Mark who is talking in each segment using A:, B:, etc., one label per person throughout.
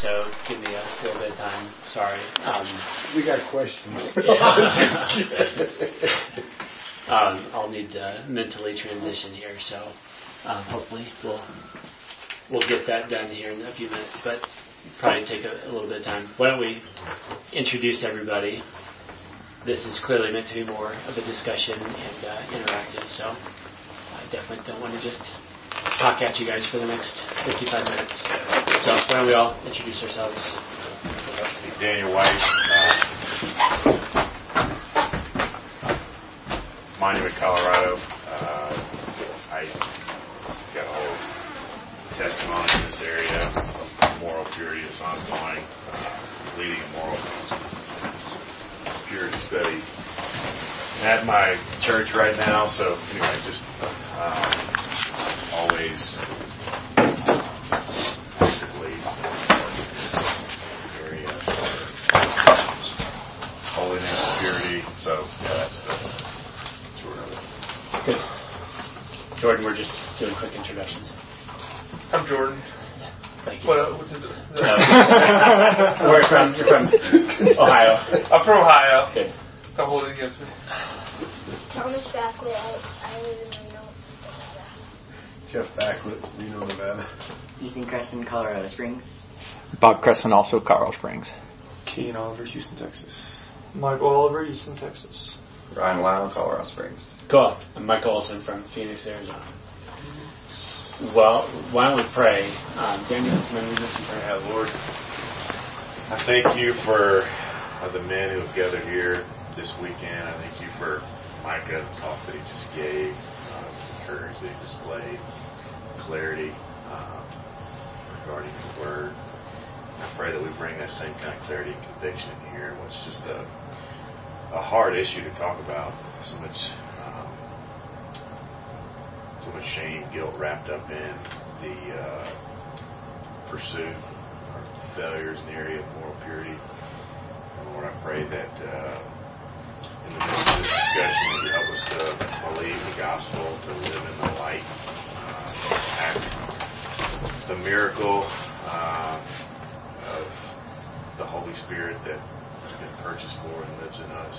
A: so give me a little bit of time. Sorry. Um,
B: we got questions.
A: um, I'll need to mentally transition here, so um, hopefully we'll we'll get that done here in a few minutes. But probably take a, a little bit of time. Why don't we introduce everybody? This is clearly meant to be more of a discussion and uh, interactive, so I definitely don't want to just talk at you guys for the next 55 minutes. So why don't we all introduce ourselves?
C: Daniel White. Uh, Monument, Colorado. Uh, I got a whole testimony in this area moral purity that's ongoing, uh, leading a moral purity study at my church right now. So anyway, just um, always actively working in this area holiness, purity. So yeah, that's the short of it.
A: Good. Jordan, we're just doing quick introductions.
D: I'm Jordan.
A: Thank you.
D: What, uh, what does it?
A: Uh, Where from? You're from Ohio.
D: I'm from Ohio.
A: Good.
D: Don't hold it against me.
E: Thomas Backley. I, I live in Reno, Nevada.
B: Jeff Backlit, Reno, Nevada.
F: Ethan Creston, Colorado Springs.
G: Bob Crescent, also Carl Springs.
H: Keane Oliver, Houston, Texas.
D: Michael Oliver, Houston, Texas.
H: Ryan Lyle, Colorado Springs.
A: Cool. I'm Micah Olsen from Phoenix, Arizona. Well, why don't we pray? Um, Daniel, can I lead us in prayer?
C: Yeah, Lord, I thank you for uh, the men who have gathered here this weekend. I thank you for Micah, the talk that he just gave, that he displayed, clarity um, regarding the word. I pray that we bring that same kind of clarity and conviction here. What's just a a hard issue to talk about. So much, um, so much shame, guilt wrapped up in the uh, pursuit or failures in the area of moral purity. And Lord, I pray that uh, you help us to believe the gospel, to live in the light, uh, the miracle uh, of the Holy Spirit that has been purchased for and lives in us,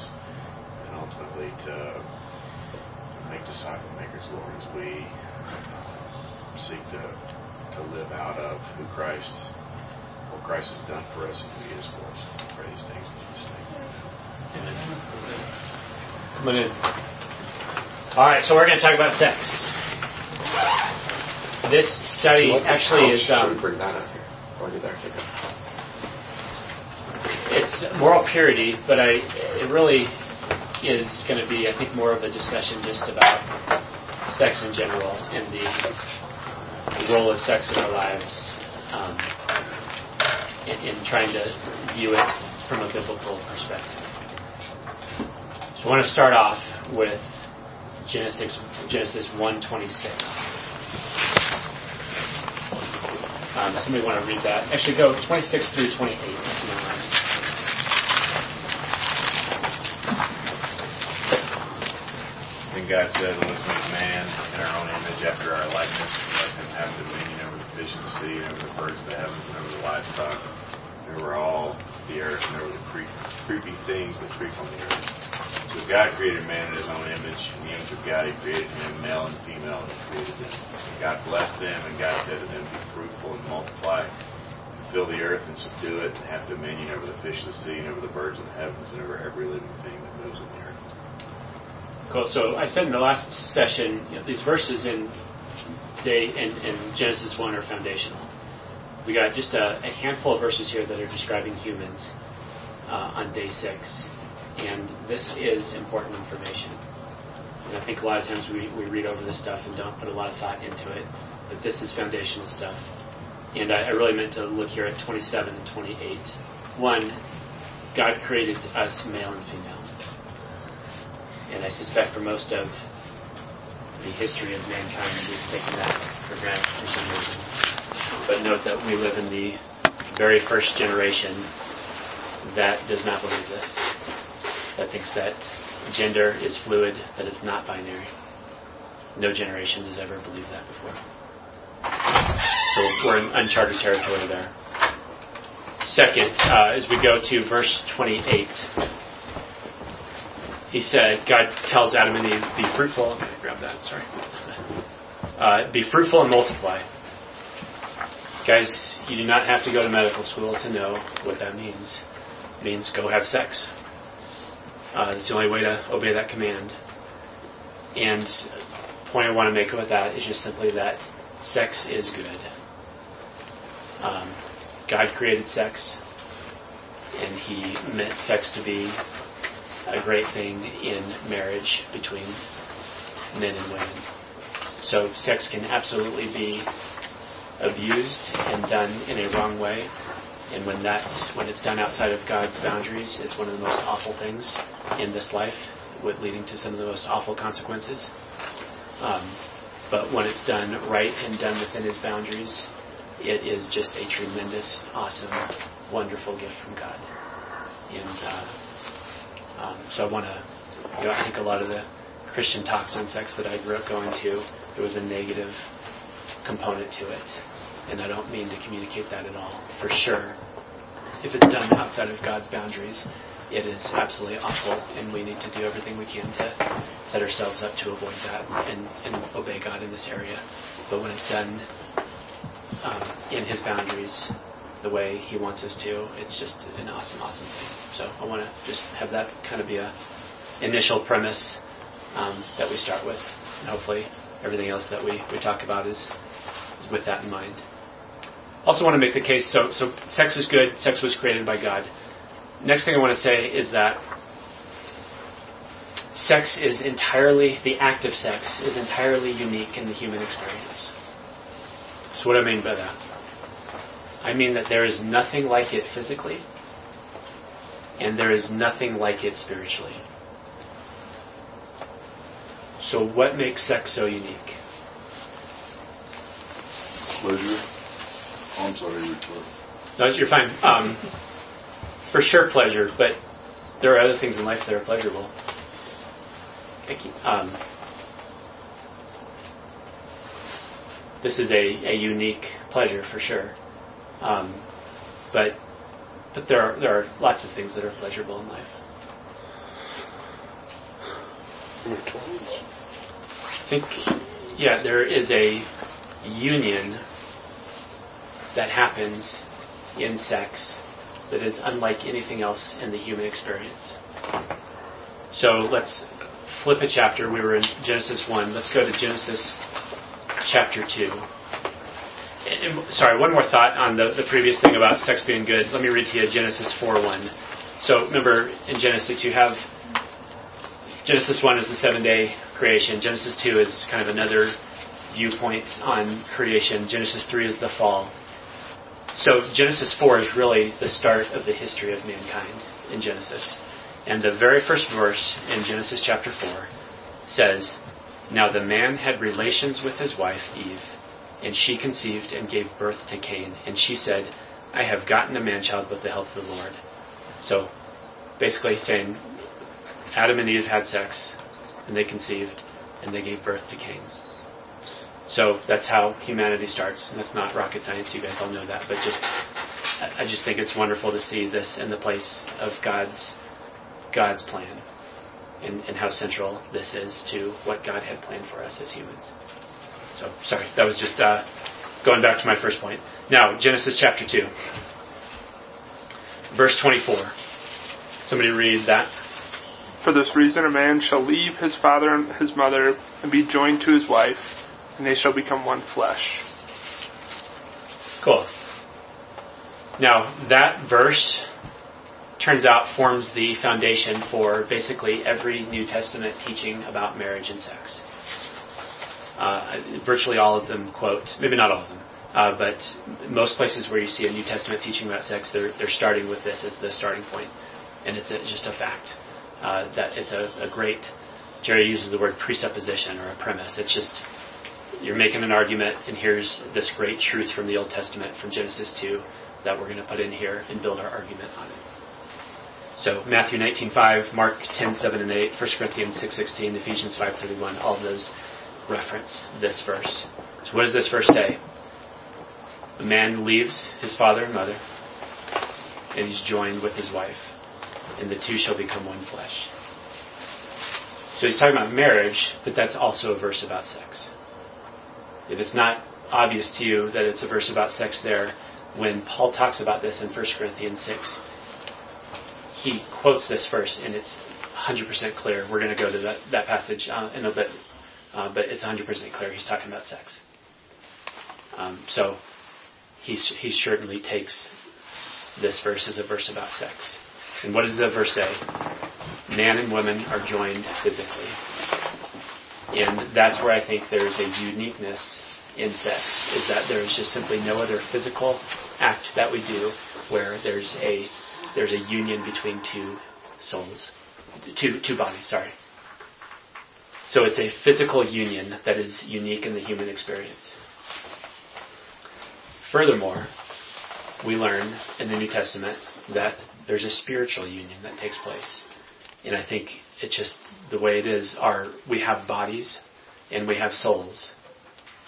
C: and ultimately to make disciple makers, Lord, as we uh, seek to, to live out of who Christ, what Christ has done for us and who He is for us. I pray these things in Jesus' name.
A: Come on in. All right, so we're going to talk about sex. This study actually is. Um,
H: bring that up here? Or do that
A: it's moral purity, but I it really is going to be I think more of a discussion just about sex in general and the, the role of sex in our lives, um, in, in trying to view it from a biblical perspective. So I want to start off with Genesis Genesis one twenty six. Um, somebody want to read that? Actually, go 26 through 28. If you don't mind.
C: Then God said, Let us make man in our own image after our likeness, and let him have dominion over the fish the sea, and over the birds of the heavens, and over the livestock, and over all the earth, and over the creep, creeping things that creep on the earth. So God created man in his own image. In the image of God, he created him, male and female, and he created them. God blessed them, and God said to them, Be fruitful and multiply, and fill the earth and subdue it, and have dominion over the fish of the sea, and over the birds of the heavens, and over every living thing that moves on the earth.
A: Cool. So I said in the last session, you know, these verses in day in, in Genesis one are foundational. We got just a, a handful of verses here that are describing humans uh, on day six, and this is important information. And I think a lot of times we, we read over this stuff and don't put a lot of thought into it, but this is foundational stuff. And I, I really meant to look here at 27 and 28. One, God created us male and female and I suspect for most of the history of mankind, we've taken that for granted for some reason. But note that we live in the very first generation that does not believe this, that thinks that gender is fluid, that it's not binary. No generation has ever believed that before. So we're in uncharted territory there. Second, uh, as we go to verse 28, he said, God tells Adam and Eve, be fruitful. To grab that, sorry. Uh, be fruitful and multiply. Guys, you do not have to go to medical school to know what that means. It means go have sex. Uh, it's the only way to obey that command. And the point I want to make with that is just simply that sex is good. Um, God created sex, and He meant sex to be a great thing in marriage between men and women. So sex can absolutely be abused and done in a wrong way. And when that when it's done outside of God's boundaries, it's one of the most awful things in this life, with leading to some of the most awful consequences. Um, but when it's done right and done within His boundaries, it is just a tremendous, awesome, wonderful gift from God. And uh, um, so I want to, you know, I think a lot of the Christian talks on sex that I grew up going to, there was a negative component to it. And I don't mean to communicate that at all. For sure, if it's done outside of God's boundaries, it is absolutely awful, and we need to do everything we can to set ourselves up to avoid that and, and obey God in this area. But when it's done um, in His boundaries, the way He wants us to, it's just an awesome, awesome thing. So I want to just have that kind of be a initial premise um, that we start with, and hopefully everything else that we, we talk about is, is with that in mind. Also, want to make the case so so sex is good. Sex was created by God. Next thing I want to say is that sex is entirely the act of sex is entirely unique in the human experience. So what I mean by that? I mean that there is nothing like it physically, and there is nothing like it spiritually. So what makes sex so unique?
B: Pleasure. Oh, I'm sorry,
A: No, you're fine. Um, for sure, pleasure, but there are other things in life that are pleasurable. Thank you. Um, this is a, a unique pleasure for sure, um, but but there are there are lots of things that are pleasurable in life. I think yeah, there is a union that happens in sex that is unlike anything else in the human experience. So let's flip a chapter. We were in Genesis 1. Let's go to Genesis chapter 2. And, sorry, one more thought on the, the previous thing about sex being good. Let me read to you Genesis 4 1. So remember, in Genesis, you have Genesis 1 is the seven day creation, Genesis 2 is kind of another viewpoint on creation, Genesis 3 is the fall. So Genesis 4 is really the start of the history of mankind in Genesis. And the very first verse in Genesis chapter 4 says, Now the man had relations with his wife, Eve, and she conceived and gave birth to Cain. And she said, I have gotten a man child with the help of the Lord. So basically saying, Adam and Eve had sex, and they conceived, and they gave birth to Cain. So that's how humanity starts. And that's not rocket science. You guys all know that. But just, I just think it's wonderful to see this in the place of God's God's plan, and, and how central this is to what God had planned for us as humans. So sorry, that was just uh, going back to my first point. Now Genesis chapter two, verse twenty-four. Somebody read that.
D: For this reason, a man shall leave his father and his mother and be joined to his wife, and they shall become one flesh.
A: Cool. Now, that verse turns out forms the foundation for basically every New Testament teaching about marriage and sex. Uh, virtually all of them quote, maybe not all of them, uh, but most places where you see a New Testament teaching about sex, they're, they're starting with this as the starting point. And it's a, just a fact uh, that it's a, a great, Jerry uses the word presupposition or a premise. It's just, you're making an argument, and here's this great truth from the Old Testament, from Genesis 2, that we're going to put in here and build our argument on it. So Matthew 19:5, Mark 10:7 and 8, 1 Corinthians 6:16, Ephesians 5:31, all of those reference this verse. So what does this verse say? A man leaves his father and mother, and he's joined with his wife, and the two shall become one flesh. So he's talking about marriage, but that's also a verse about sex. If it's not obvious to you that it's a verse about sex there, when Paul talks about this in 1 Corinthians 6, he quotes this verse, and it's 100% clear. We're going to go to that, that passage uh, in a bit, uh, but it's 100% clear. He's talking about sex. Um, so he's, he certainly takes this verse as a verse about sex. And what does the verse say? Man and woman are joined physically. And that's where I think there's a uniqueness in sex, is that there's just simply no other physical act that we do where there's a there's a union between two souls, two two bodies. Sorry. So it's a physical union that is unique in the human experience. Furthermore, we learn in the New Testament that there's a spiritual union that takes place. And I think it's just the way it is. Our we have bodies and we have souls.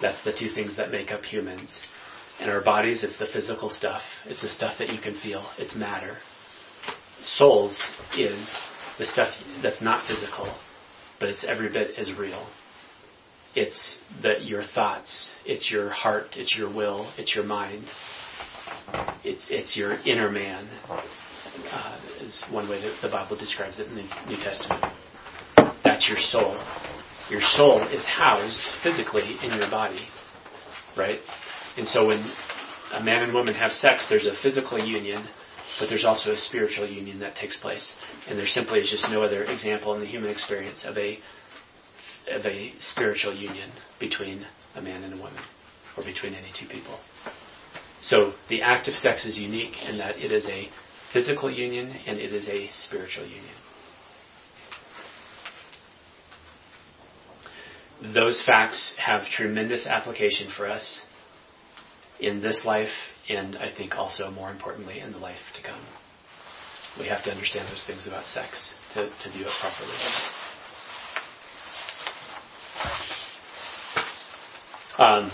A: That's the two things that make up humans. In our bodies, it's the physical stuff. It's the stuff that you can feel. It's matter. Souls is the stuff that's not physical, but it's every bit as real. It's that your thoughts, it's your heart, it's your will, it's your mind. It's it's your inner man. Uh, is one way that the Bible describes it in the New Testament. That's your soul. Your soul is housed physically in your body, right? And so when a man and woman have sex, there's a physical union, but there's also a spiritual union that takes place. And there simply is just no other example in the human experience of a of a spiritual union between a man and a woman, or between any two people. So the act of sex is unique in that it is a physical union and it is a spiritual union. Those facts have tremendous application for us in this life and I think also more importantly in the life to come. We have to understand those things about sex to, to view it properly. Um,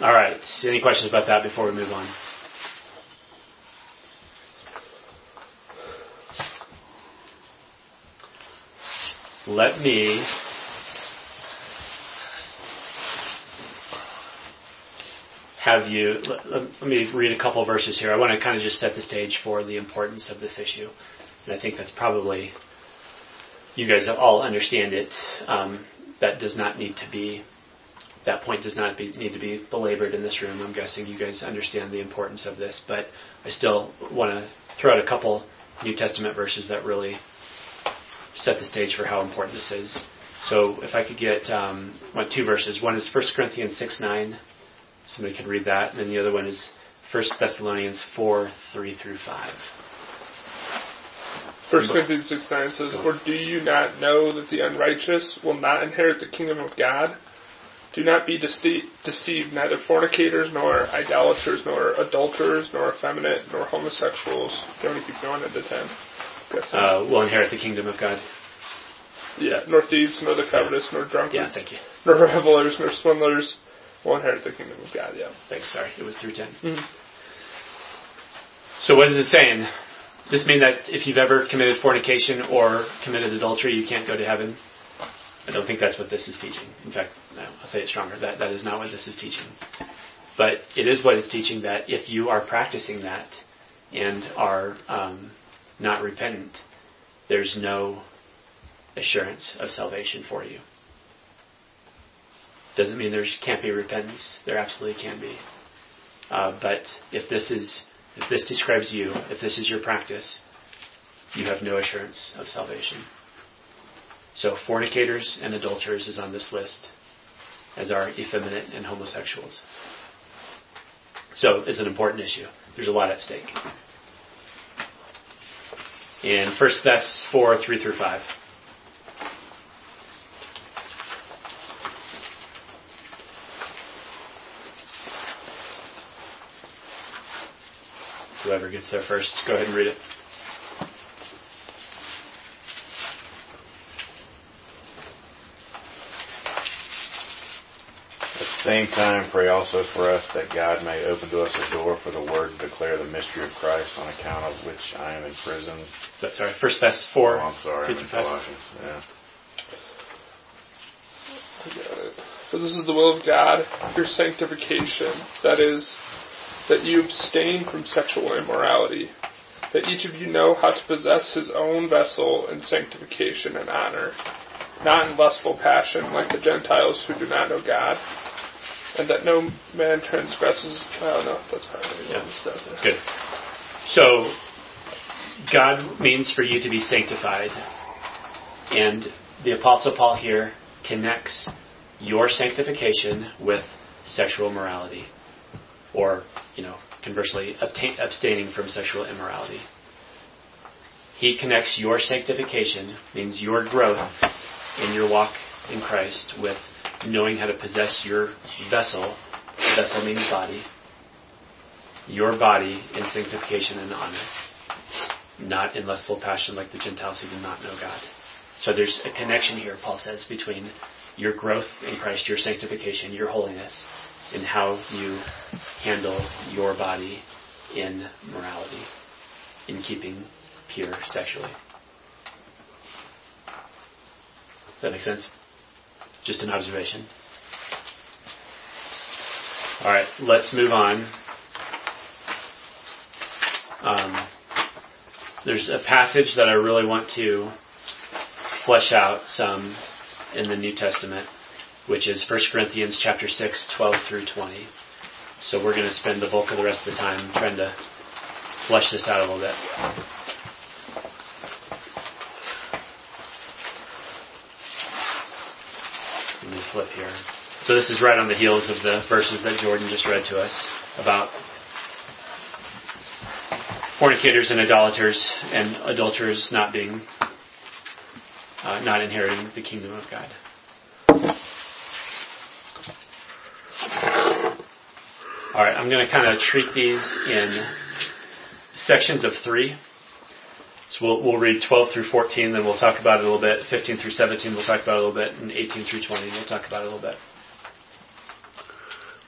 A: all right. Any questions about that before we move on? Let me have you. Let, let me read a couple verses here. I want to kind of just set the stage for the importance of this issue, and I think that's probably you guys all understand it. Um, that does not need to be that point does not be, need to be belabored in this room. I'm guessing you guys understand the importance of this, but I still want to throw out a couple New Testament verses that really set the stage for how important this is. So if I could get um, two verses. One is 1 Corinthians 6 9. Somebody could read that. And then the other one is 1 Thessalonians 4 3 through 5.
D: 1 Corinthians 6 9 says, Or do you not know that the unrighteous will not inherit the kingdom of God? Do not be dece- deceived, neither fornicators, nor idolaters, nor adulterers, nor effeminate, nor homosexuals. Do you want to keep going into 10?
A: Uh, will inherit the kingdom of God.
D: Yeah, nor thieves, nor the covetous, nor drunkards,
A: Yeah, thank you.
D: nor revelers, nor swindlers will inherit the kingdom of God. Yeah.
A: Thanks, sorry. It was through 10.
D: Mhm.
A: So what is it saying? Does this mean that if you've ever committed fornication or committed adultery, you can't go to heaven? I don't think that's what this is teaching. In fact, no, I'll say it stronger. That, that is not what this is teaching. But it is what it's teaching that if you are practicing that and are um, not repentant, there's no assurance of salvation for you. Doesn't mean there can't be repentance. There absolutely can be. Uh, but if this is if this describes you, if this is your practice, you have no assurance of salvation. So fornicators and adulterers is on this list, as are effeminate and homosexuals. So it's an important issue. There's a lot at stake. In 1 Thess 4, 3 through 5. Whoever gets there first, go ahead and read it.
C: Same time, pray also for us that God may open to us a door for the word to declare the mystery of Christ, on account of which I am in prison.
A: Is that sorry? First Thess four.
C: Oh, I'm sorry, I'm in. Colossians. Yeah.
D: I got it. For this is the will of God, your sanctification, that is, that you abstain from sexual immorality, that each of you know how to possess his own vessel in sanctification and honor, not in lustful passion like the Gentiles who do not know God, and that no man transgresses. Oh no, that's probably
A: Yeah.
D: stuff.
A: That's good. So, God means for you to be sanctified. And the Apostle Paul here connects your sanctification with sexual morality. Or, you know, conversely, obtain, abstaining from sexual immorality. He connects your sanctification, means your growth in your walk in Christ, with knowing how to possess your vessel. Vessel means body your body in sanctification and honor, not in lustful passion like the Gentiles who do not know God. So there's a connection here, Paul says, between your growth in Christ, your sanctification, your holiness, and how you handle your body in morality, in keeping pure sexually. Does that make sense? Just an observation. All right, let's move on. Um, there's a passage that I really want to flesh out some in the New Testament, which is 1 Corinthians chapter 6, 12 through 20. So we're going to spend the bulk of the rest of the time trying to flesh this out a little bit. Let me flip here. So this is right on the heels of the verses that Jordan just read to us about fornicators and idolaters and adulterers not being uh, not inheriting the kingdom of God. All right, I'm going to kind of treat these in sections of three. So we'll, we'll read 12 through 14, then we'll talk about it a little bit. 15 through 17, we'll talk about it a little bit, and 18 through 20, we'll talk about it a little bit.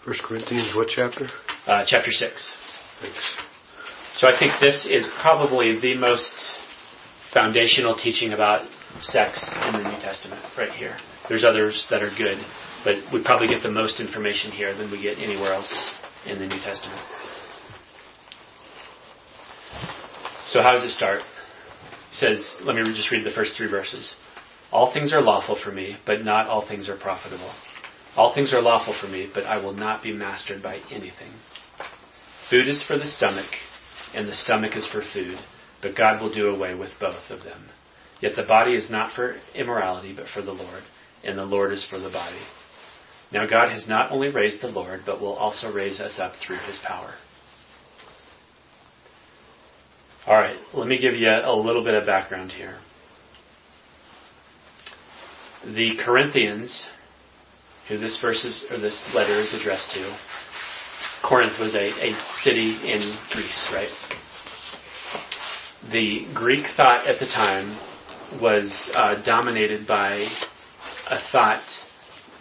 I: First Corinthians, what chapter?
A: Uh, chapter 6.
I: Thanks.
A: So I think this is probably the most foundational teaching about sex in the New Testament, right here. There's others that are good, but we probably get the most information here than we get anywhere else in the New Testament. So how does it start? Says, let me just read the first three verses. All things are lawful for me, but not all things are profitable. All things are lawful for me, but I will not be mastered by anything. Food is for the stomach, and the stomach is for food, but God will do away with both of them. Yet the body is not for immorality, but for the Lord, and the Lord is for the body. Now God has not only raised the Lord, but will also raise us up through his power. All right, let me give you a little bit of background here. The Corinthians, who this verse is, or this letter is addressed to, Corinth was a, a city in Greece, right? The Greek thought at the time was uh, dominated by a thought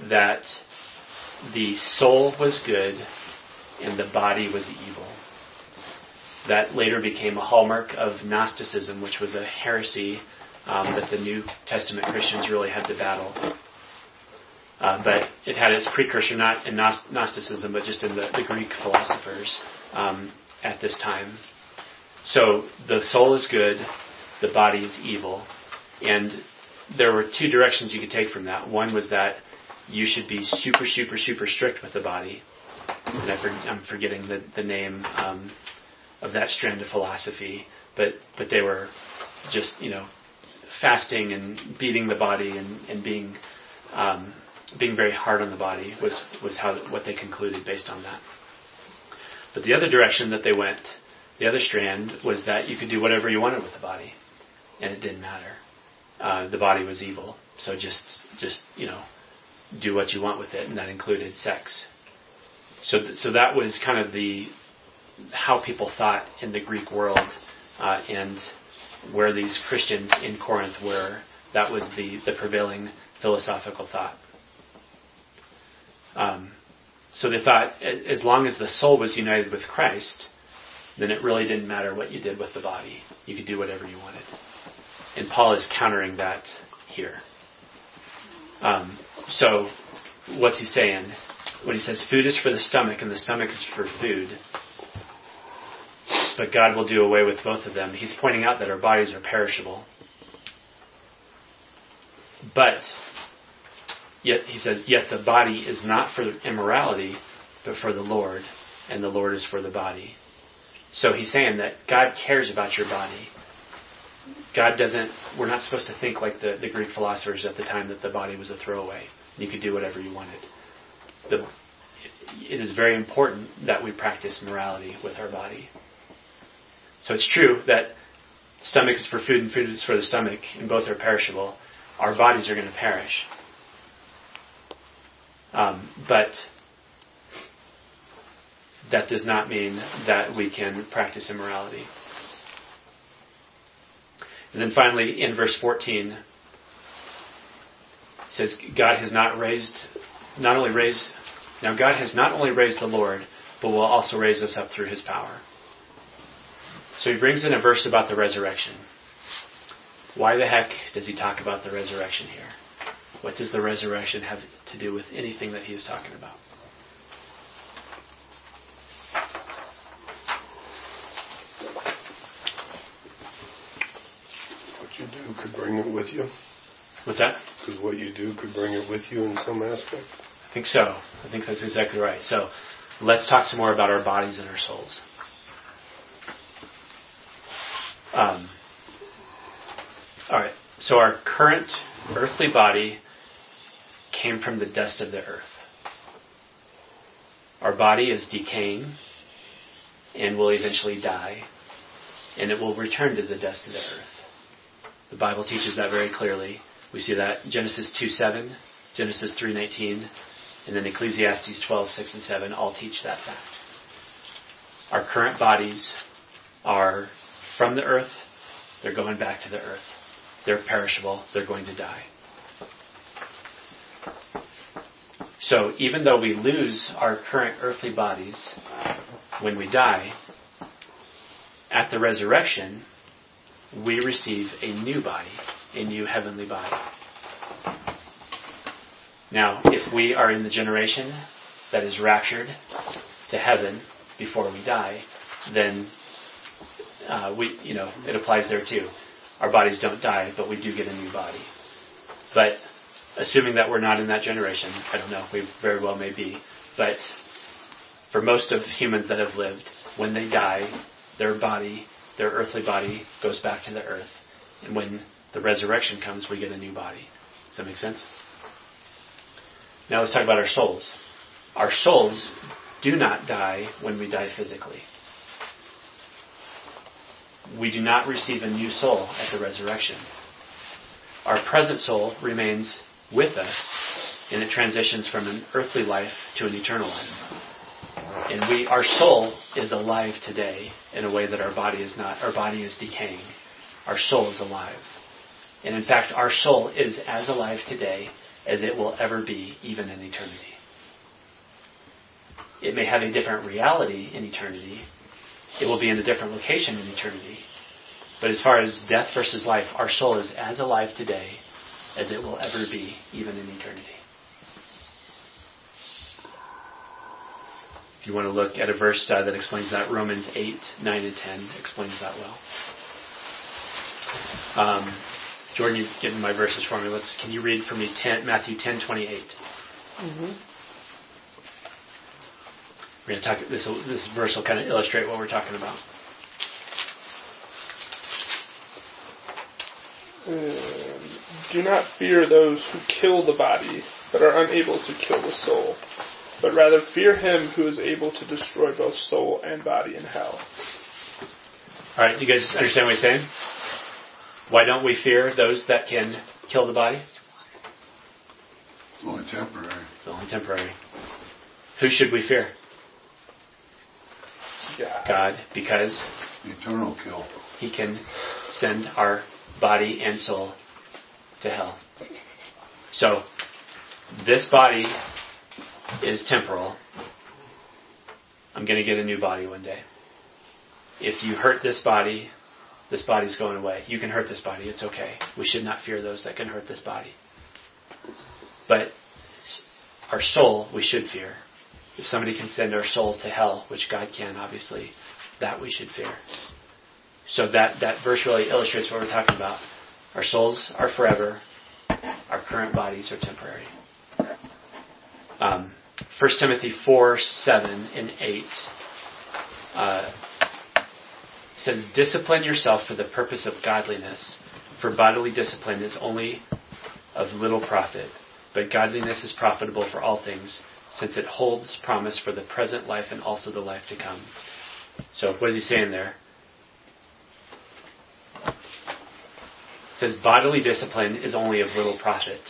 A: that the soul was good and the body was evil. That later became a hallmark of Gnosticism, which was a heresy um, that the New Testament Christians really had to battle. Uh, but it had its precursor not in Gnosticism, but just in the, the Greek philosophers um, at this time. So the soul is good, the body is evil, and there were two directions you could take from that. One was that you should be super, super, super strict with the body, and I I'm forgetting the the name um, of that strand of philosophy, but but they were just you know fasting and beating the body and and being um, being very hard on the body was was how what they concluded based on that. But the other direction that they went, the other strand was that you could do whatever you wanted with the body, and it didn't matter. Uh, the body was evil, so just just you know do what you want with it, and that included sex. So th- so that was kind of the how people thought in the Greek world, uh, and where these Christians in Corinth were. That was the the prevailing philosophical thought. Um, So they thought as long as the soul was united with Christ, then it really didn't matter what you did with the body. You could do whatever you wanted. And Paul is countering that here. Um, so, what's he saying? When he says food is for the stomach and the stomach is for food, but God will do away with both of them, he's pointing out that our bodies are perishable. But, yet, he says, yet the body is not for immorality, but for the Lord, and the Lord is for the body. So he's saying that God cares about your body. God doesn't, we're not supposed to think like the, the Greek philosophers at the time that the body was a throwaway. You could do whatever you wanted. The, it is very important that we practice morality with our body. So it's true that stomach is for food and food is for the stomach, and both are perishable. Our bodies are going to perish. Um, but that does not mean that we can practice immorality. And then finally, in verse 14, it says, God has not raised, not only raised, now God has not only raised the Lord, but will also raise us up through his power. So he brings in a verse about the resurrection. Why the heck does he talk about the resurrection here? What does the resurrection have to do with anything that he is talking about?
I: What you do could bring it with you.
A: What's that?
I: Because what you do could bring it with you in some aspect.
A: I think so. I think that's exactly right. So let's talk some more about our bodies and our souls. Um, all right. So our current earthly body came from the dust of the earth. Our body is decaying and will eventually die, and it will return to the dust of the earth. The Bible teaches that very clearly. We see that Genesis 2 7, Genesis 3.19, and then Ecclesiastes 12, 6 and 7 all teach that fact. Our current bodies are from the earth, they're going back to the earth. They're perishable, they're going to die. So even though we lose our current earthly bodies when we die, at the resurrection, we receive a new body, a new heavenly body. Now, if we are in the generation that is raptured to heaven before we die, then uh, we, you know, it applies there too. Our bodies don't die, but we do get a new body. But assuming that we're not in that generation, I don't know, we very well may be. But for most of humans that have lived, when they die, their body, their earthly body, goes back to the earth. And when the resurrection comes, we get a new body. Does that make sense? Now let's talk about our souls. Our souls do not die when we die physically. We do not receive a new soul at the resurrection. Our present soul remains with us and it transitions from an earthly life to an eternal life. And we, our soul is alive today in a way that our body is not. Our body is decaying. Our soul is alive. And in fact, our soul is as alive today as it will ever be, even in eternity. It may have a different reality in eternity. It will be in a different location in eternity. But as far as death versus life, our soul is as alive today as it will ever be, even in eternity. If you want to look at a verse uh, that explains that, Romans 8, 9, and 10 explains that well. Um, Jordan, you've given my verses for me. Let's. Can you read for me 10, Matthew 10, 28?
D: Mm-hmm.
A: We're going to talk. This this verse will kind of illustrate what we're talking about.
D: Um, do not fear those who kill the body, but are unable to kill the soul, but rather fear him who is able to destroy both soul and body in hell.
A: All right, you guys understand what he's saying? Why don't we fear those that can kill the body?
B: It's only temporary.
A: It's only temporary. Who should we fear? God, because
B: Eternal kill.
A: he can send our body and soul to hell. So, this body is temporal, I'm going to get a new body one day. If you hurt this body, this body's going away. You can hurt this body. It's okay. We should not fear those that can hurt this body. But our soul, we should fear. If somebody can send our soul to hell, which God can, obviously, that we should fear. So that, that verse really illustrates what we're talking about. Our souls are forever. Our current bodies are temporary. Um, 1 Timothy 4, 7 and 8 uh, says, Discipline yourself for the purpose of godliness, for bodily discipline is only of little profit, but godliness is profitable for all things, since it holds promise for the present life and also the life to come. So, what is he saying there? It says bodily discipline is only of little profit.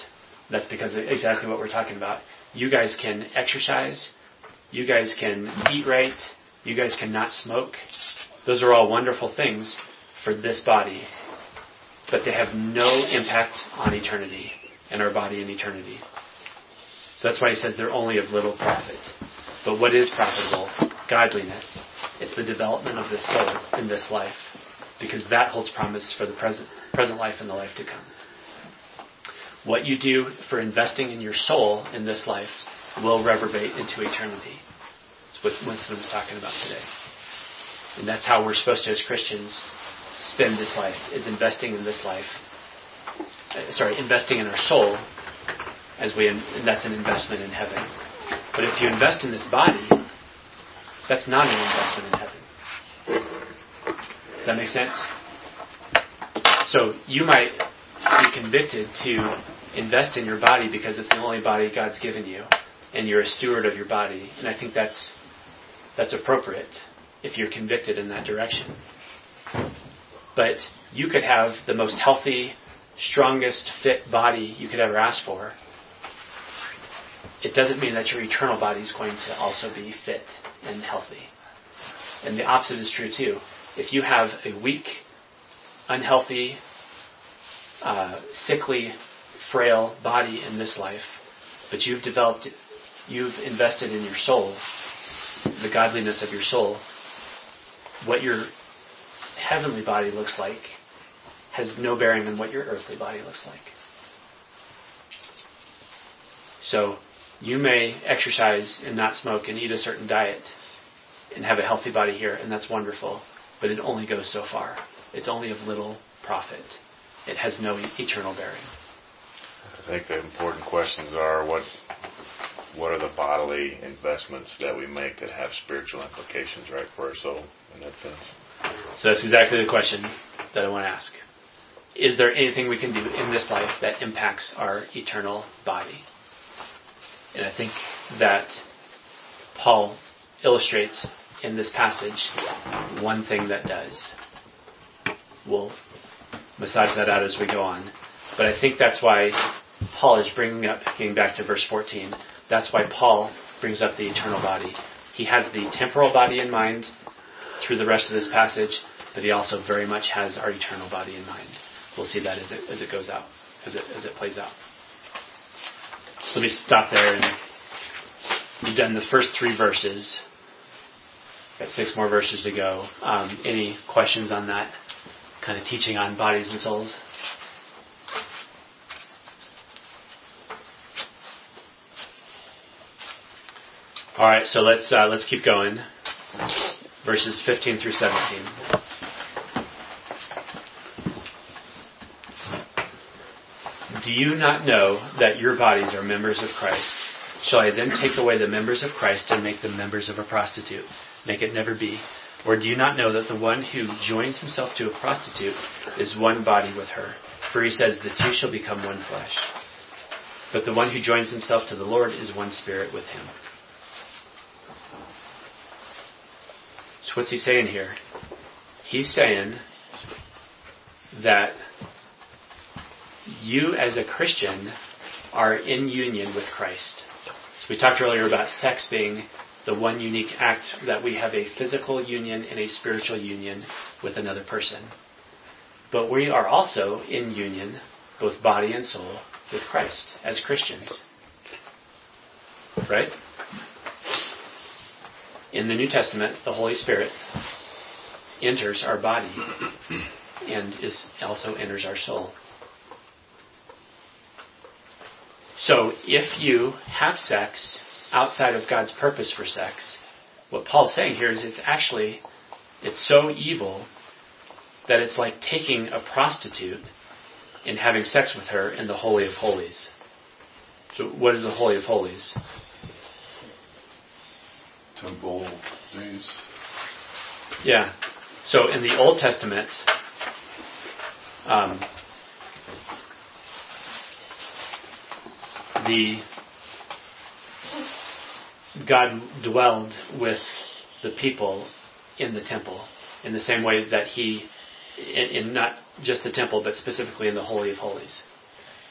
A: That's because exactly what we're talking about. You guys can exercise. You guys can eat right. You guys cannot smoke. Those are all wonderful things for this body, but they have no impact on eternity and our body in eternity. So that's why he says they're only of little profit. But what is profitable? Godliness. It's the development of the soul in this life, because that holds promise for the present, present life and the life to come. What you do for investing in your soul in this life will reverberate into eternity. That's what Winston was talking about today. And that's how we're supposed to, as Christians, spend this life, is investing in this life. Uh, sorry, investing in our soul, as we, and that's an investment in heaven. But if you invest in this body, that's not an investment in heaven. Does that make sense? So you might be convicted to invest in your body because it's the only body God's given you, and you're a steward of your body. And I think that's that's appropriate if you're convicted in that direction. But you could have the most healthy, strongest, fit body you could ever ask for. It doesn't mean that your eternal body is going to also be fit and healthy. And the opposite is true too. If you have a weak, unhealthy, uh, sickly, frail body in this life, but you've developed, you've invested in your soul, the godliness of your soul, what your heavenly body looks like has no bearing on what your earthly body looks like. So you may exercise and not smoke and eat a certain diet and have a healthy body here, and that's wonderful, but it only goes so far. It's only of little profit. It has no eternal bearing.
C: I think the important questions are what what are the bodily investments that we make that have spiritual implications, right, for our soul in that sense?
A: So that's exactly the question that I want to ask. Is there anything we can do in this life that impacts our eternal body? And I think that Paul illustrates in this passage one thing that does. We'll massage that out as we go on. But I think that's why Paul is bringing up, getting back to verse 14, that's why Paul brings up the eternal body. He has the temporal body in mind through the rest of this passage, but he also very much has our eternal body in mind. We'll see that as it, as it goes out, as it, as it plays out. So let me stop there and we've done the first three verses. Got six more verses to go. Um, any questions on that kind of teaching on bodies and souls? All right, so let's uh, let's keep going. Verses 15 through 17. Do you not know that your bodies are members of Christ? Shall I then take away the members of Christ and make them members of a prostitute? Make it never be. Or do you not know that the one who joins himself to a prostitute is one body with her? For he says, the two shall become one flesh. But the one who joins himself to the Lord is one spirit with him. So what's he saying here? He's saying that you as a Christian are in union with Christ. So we talked earlier about sex being the one unique act that we have a physical union and a spiritual union with another person. But we are also in union, both body and soul, with Christ as Christians. Right? in the New Testament, the Holy Spirit enters our body and is also enters our soul. So if you have sex outside of God's purpose for sex, what Paul's saying here is it's actually it's so evil that it's like taking a prostitute and having sex with her in the Holy of Holies. So what is the Holy of Holies?
B: Temple days.
A: Yeah. So in the Old Testament, um, the God dwelled with the people in the temple in the same way that He, in, in not just the temple, but specifically in the Holy of Holies.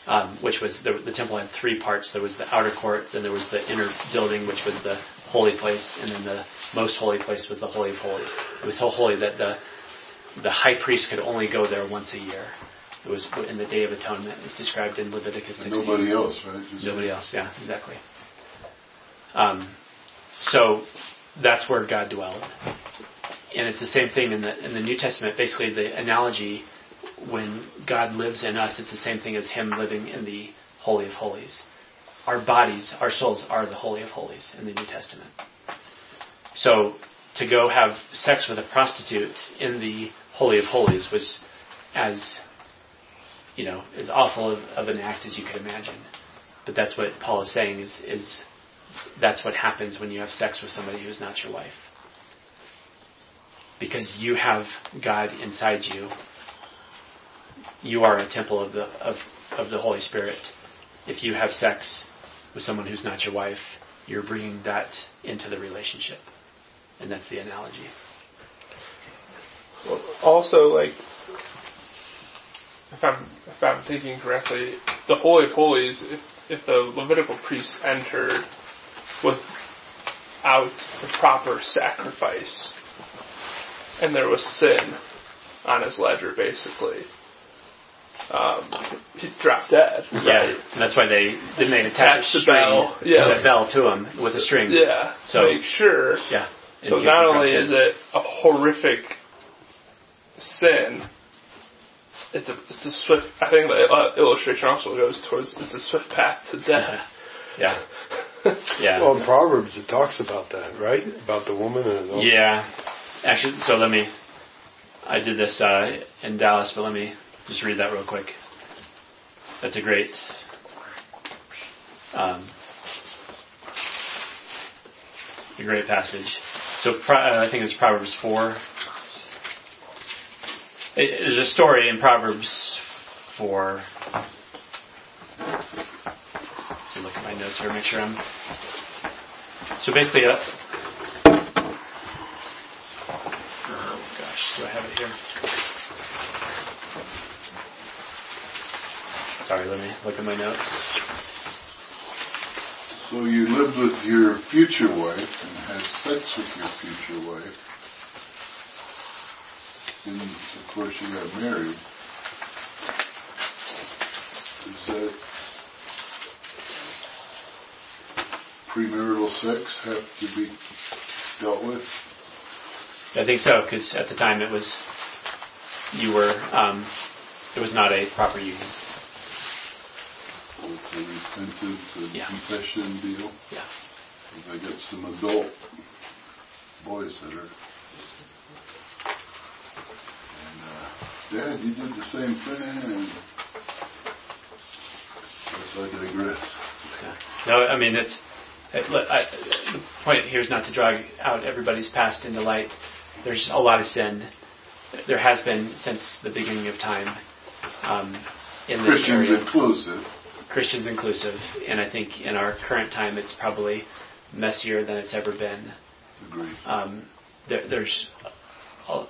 A: Um, which was the, the temple had three parts. There was the outer court, then there was the inner building, which was the holy place, and then the most holy place was the Holy of Holies. It was so holy that the the high priest could only go there once a year. It was in the Day of Atonement. It's described in Leviticus 16.
B: And nobody else, right? Just
A: Nobody else, yeah, exactly. Um, so that's where God dwelled, and it's the same thing in the in the New Testament. Basically, the analogy when God lives in us, it's the same thing as Him living in the Holy of Holies. Our bodies, our souls, are the Holy of Holies in the New Testament. So to go have sex with a prostitute in the Holy of Holies was as you know as awful of, of an act as you could imagine. But that's what Paul is saying is is that's what happens when you have sex with somebody who's not your wife. Because you have God inside you. You are a temple of the of, of the Holy Spirit. If you have sex with someone who's not your wife, you're bringing that into the relationship. And that's the analogy.
D: Also, like, if I'm if I'm thinking correctly, the Holy of Holies, if if the Levitical priests entered without the proper sacrifice, and there was sin on his ledger, basically, um, he dropped dead.
A: Yeah,
D: Right?
A: and that's why they then they
D: Attach
A: attach
D: the bell, yeah.
A: the bell to him with a string.
D: Yeah.
A: So-
D: So make sure.
A: Yeah.
D: So not only is it a horrific sin, it's a it's a swift. I think the uh, illustration also goes towards it's a swift path to death.
A: yeah, yeah,
I: Well, in Proverbs it talks about that, right? About the woman and the
A: yeah. Actually, so let me. I did this uh, in Dallas, but let me just read that real quick. That's a great. Um, a great passage. So uh, I think it's Proverbs four. There's a story in Proverbs four. Let me look at my notes here, make sure I'm. So basically, uh, oh gosh, do I have it here? Sorry, let me look at my notes.
B: So you lived with your future wife and had sex with your future wife. And of course you got married. Is that premarital sex have to be dealt with?
A: I think so because at the time it was you were um, it was not a proper union.
B: So it's a repentance and
A: Yeah.
B: confession deal?
A: Yeah.
B: I got some adult boys that are. And, uh, Dad, you did the same thing, and. Guess I digress.
A: Yeah. No, I mean it's. It, look, I, the point here is not to drag out everybody's past into light. There's a lot of sin. There has been since the beginning of time um, in this
B: Christians
A: area.
B: inclusive.
A: Christians inclusive, and I think in our current time it's probably messier than it's ever been.
B: Agree.
A: Um, there, there's a,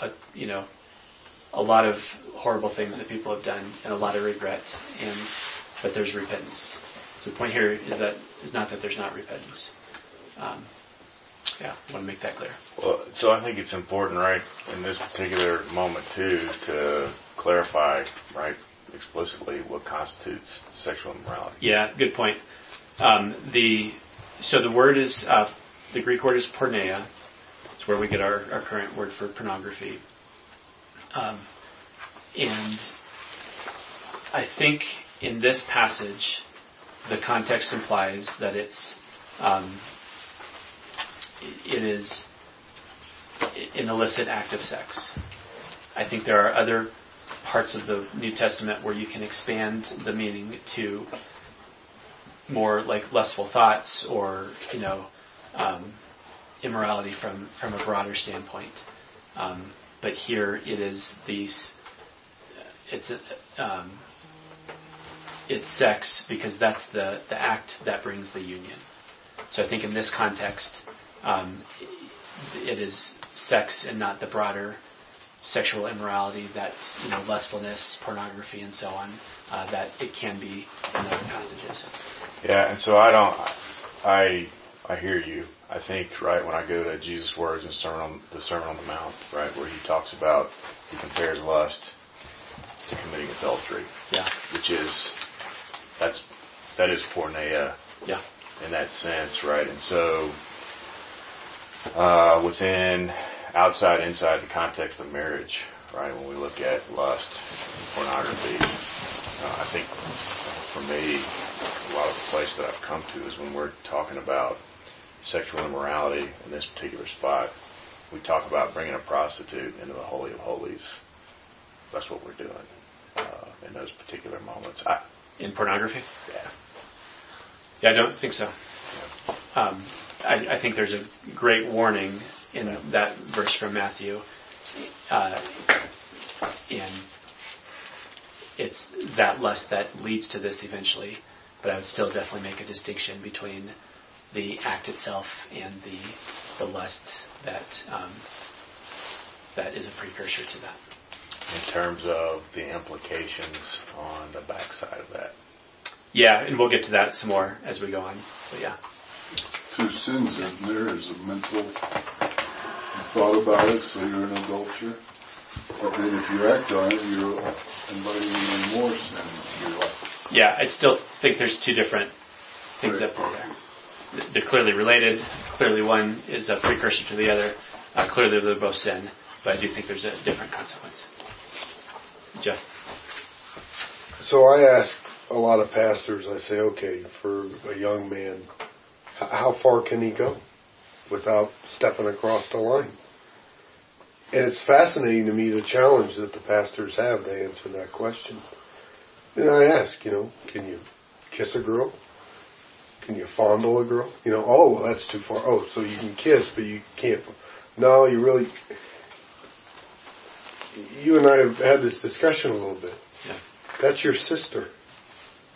A: a, you know a lot of horrible things that people have done and a lot of regret, and but there's repentance. So the point here is that is not that there's not repentance. Um, yeah, I want to make that clear.
C: Well, so I think it's important, right, in this particular moment too, to clarify, right, explicitly what constitutes sexual immorality.
A: Yeah, good point. Um, the so the word is uh, the Greek word is porneia. It's where we get our, our current word for pornography. Um, and I think in this passage, the context implies that it's um, it is an illicit act of sex. I think there are other parts of the New Testament where you can expand the meaning to more like lustful thoughts or you know um, immorality from from a broader standpoint. Um, but here it is these it's um, it's sex because that's the the act that brings the union. So I think in this context, um, it is sex and not the broader sexual immorality that you know lustfulness, pornography, and so on uh, that it can be in other passages.
C: Yeah, and so I don't. I I hear you. I think right when I go to Jesus' words in Sermon on the Sermon on the Mount, right where he talks about he compares lust to committing adultery.
A: Yeah.
C: Which is that's that is porneia.
A: Yeah.
C: In that sense, right? And so uh, within outside inside the context of marriage, right? When we look at lust, and pornography, uh, I think for me, a lot of the place that I've come to is when we're talking about sexual immorality in this particular spot. We talk about bringing a prostitute into the holy of holies. That's what we're doing uh, in those particular moments. I,
A: in pornography?
C: Yeah.
A: Yeah, I don't think so. Um, I, I, think there's a great warning in yeah. that verse from Matthew. Uh, and it's that lust that leads to this eventually. But I would still definitely make a distinction between the act itself and the the lust that um, that is a precursor to that.
C: In terms of the implications on the backside of that.
A: Yeah, and we'll get to that some more as we go on. But yeah.
B: Two sins in there is a mental you thought about it, so you're an adulterer. But then if you act on it, you're inviting even more sin into your life.
A: Yeah, I still think there's two different things right. at play there. They're clearly related. Clearly, one is a precursor to the other. Uh, clearly, they're both sin, but I do think there's a different consequence. Jeff.
I: So I ask a lot of pastors. I say, okay, for a young man, how far can he go without stepping across the line? And it's fascinating to me the challenge that the pastors have to answer that question. And I ask, you know, can you kiss a girl? Can you fondle a girl? You know, oh, well, that's too far. Oh, so you can kiss, but you can't. No, you really. You and I have had this discussion a little bit.
A: Yeah.
I: That's your sister.